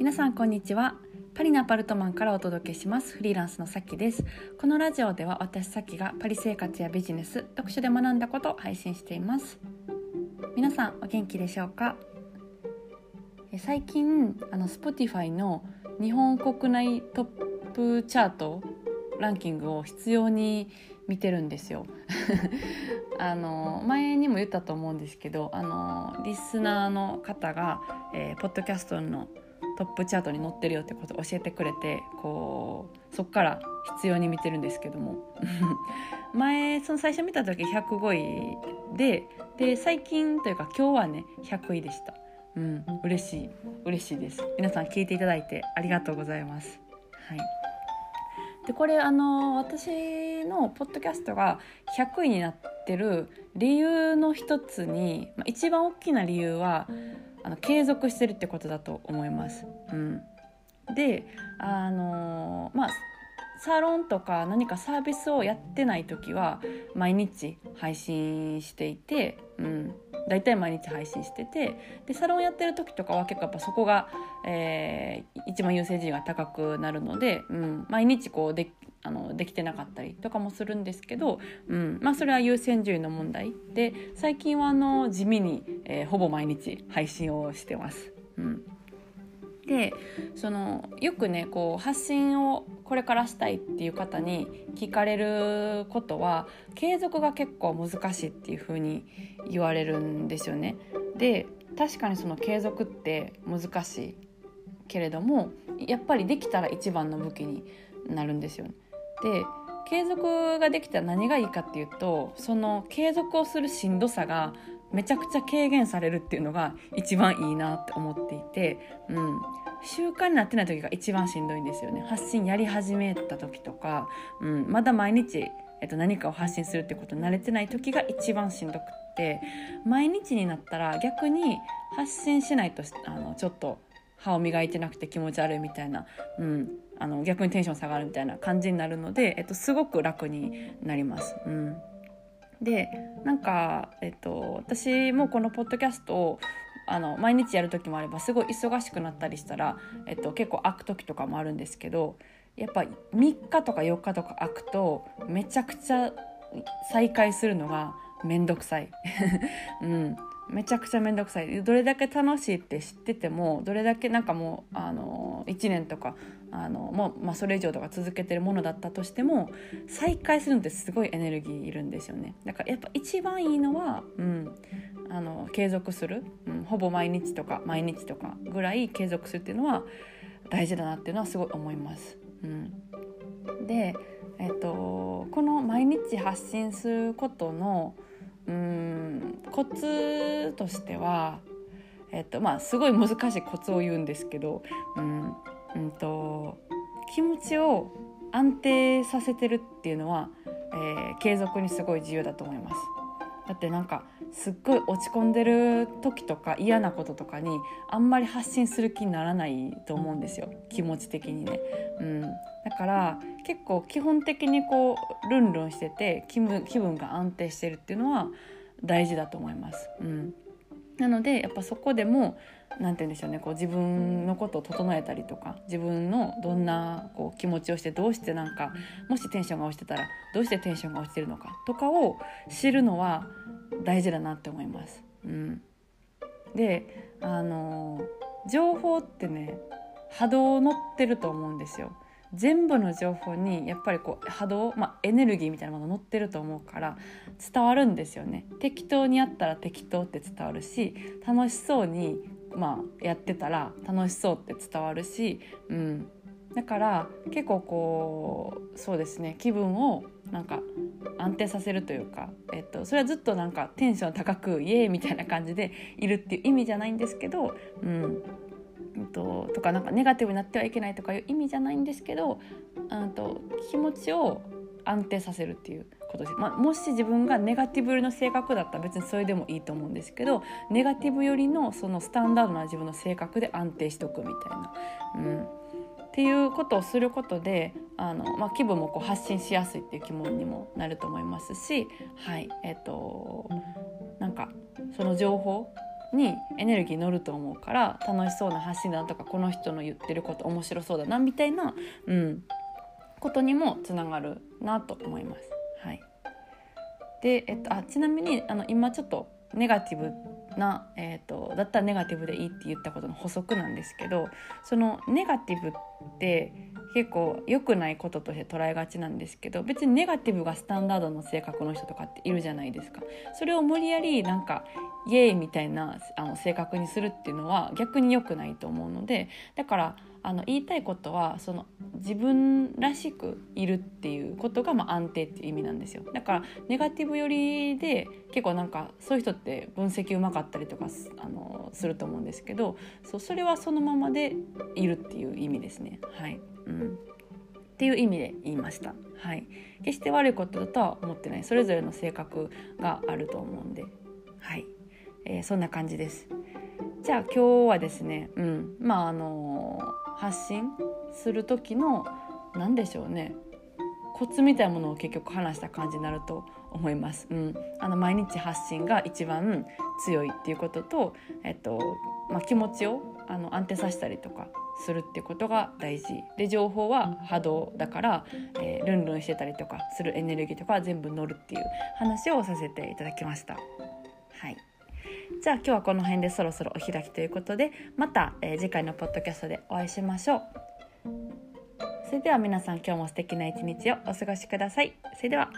皆さんこんにちは。パリのアパルトマンからお届けします。フリーランスのさきです。このラジオでは私さきがパリ生活やビジネス読書で学んだことを配信しています。皆さんお元気でしょうか？最近あの Spotify の日本国内トップチャートランキングを必要に見てるんですよ。あの前にも言ったと思うんですけどあのリスナーの方が、えー、ポッドキャストのトップチャートに載ってるよってことを教えてくれてこうそっから必要に見てるんですけども。前その最初見た時105位でで最近というか今日はね100位でした。うん嬉しい嬉しいです。皆さん聞いていただいてありがとうございます。はい。でこれあの私のポッドキャストが100位になってる理由の一つに、まあ、一番大きな理由はあの継続してるってことだと思います。うん、であのまあサロンとか何かサービスをやってない時は毎日配信していて、うん、大体毎日配信しててでサロンやってる時とかは結構やっぱそこが、えー、一番優先順位が高くなるので、うん、毎日こうであのできてなかったりとかもするんですけど、うんまあ、それは優先順位の問題で最近はあの地味に、えー、ほぼ毎日配信をしてます。うんでそのよくねこう発信をこれからしたいっていう方に聞かれることは継続が結構難しいっていうふうに言われるんですよね。で確かにその継続って難しいけれどもやっぱりできたら一番の武器になるんですよね。で継続ができたら何がいいかっていうとその継続をするしんどさがめちゃくちゃ軽減されるっていうのが一番いいなって思っていて、うん、習慣になってない時が一番しんどいんですよね。発信やり始めた時とか、うん、まだ毎日、えっと、何かを発信するってことに慣れてない時が一番しんどくって毎日になったら逆に発信しないとあのちょっと歯を磨いてなくて気持ち悪いみたいな、うん、あの逆にテンション下がるみたいな感じになるので、えっと、すごく楽になります。うんでなんか、えっと、私もこのポッドキャストをあの毎日やる時もあればすごい忙しくなったりしたら、えっと、結構開く時とかもあるんですけどやっぱ3日とか4日とか開くとめちゃくちゃ再開するのが面倒くさい。うんめちゃくちゃ面倒くさいどれだけ楽しいって知っててもどれだけなんかもうあの1年とかあのもう、まあ、それ以上とか続けてるものだったとしても再開するのってすごいエネルギーいるんですよねだからやっぱ一番いいのは、うん、あの継続する、うん、ほぼ毎日とか毎日とかぐらい継続するっていうのは大事だなっていうのはすごい思います。うん、で、えっと、この毎日発信することのうんコツとしては、えっとまあ、すごい難しいコツを言うんですけど、うんうんと、気持ちを安定させてるっていうのは、えー、継続にすごい重要だと思います。だってなんかすっごい落ち込んでる時とか嫌なこととかにあんまり発信する気にならないと思うんですよ気持ち的にね。うん、だから結構基本的にこうルンルンしてて気分気分が安定してるっていうのは大事だと思います。うん、なのでやっぱそこでも何て言うんでしょうねこう自分のことを整えたりとか自分のどんなこう気持ちをしてどうしてなんかもしテンションが落ちてたらどうしてテンションが落ちてるのかとかを知るのは大事だなって思います。うん、であの情報ってね波動乗ってると思うんですよ。全部の情報にやっぱりこう波動、まあ、エネルギーみたいなもの乗ってると思うから伝わるんですよね適当にやったら適当って伝わるし楽しそうにまあ、やってたら楽しそうって伝わるし、うん、だから結構こうそうですね気分をなんか安定させるというか、えっと、それはずっとなんかテンション高くイエーイみたいな感じでいるっていう意味じゃないんですけど、うん。と、とかなんかネガティブになってはいけないとかいう意味じゃないんですけど、うんと気持ちを安定させるっていうことです、まあ、もし自分がネガティブ寄りの性格だったら別にそれでもいいと思うんですけどネガティブ寄りのそのスタンダードな自分の性格で安定しとくみたいな。うんっていうことをすることであの、まあ、気分もこう発信しやすいっていう気分にもなると思いますし、はいえーと、なんかその情報にエネルギー乗ると思うから楽しそうな発信だとかこの人の言ってること面白そうだなみたいな、うん、ことにもつながるなと思います。はい、で、えっと、あちなみにあの今ちょっとネガティブな、えーと、だったらネガティブでいいって言ったことの補足なんですけどそのネガティブって結構良くないこととして捉えがちなんですけど別にネガティブがスタンダードの性格の人とかっているじゃないですか。それを無理やりなんかイエーイみたいなあの性格にするっていうのは逆に良くないと思うのでだからあの言いたいことはその自分らしくいるっていうことが、まあ、安定っていう意味なんですよ。だからネガティブ寄りで結構なんかそういう人って分析うまかったりとかあのすると思うんですけどそうそれはそのままでいるっていう意味ですね。はい。うん、っていう意味で言いました。はい、決して悪いことだとは思ってない。それぞれの性格があると思うんで、はい。えー、そんな感じです。じゃあ今日はですね、うん、まああの、発信する時の何でしょうねコツみたいなものを結局話した感じになると思います。うん、あの毎日発信が一番強いっていうことと、えっとまあ、気持ちをあの安定させたりとかするってことが大事で情報は波動だから、えー、ルンルンしてたりとかするエネルギーとか全部乗るっていう話をさせていただきました。はいじゃあ今日はこの辺でそろそろお開きということでまた、えー、次回のポッドキャストでお会いしましょう。それでは皆さん今日も素敵な一日をお過ごしください。それでは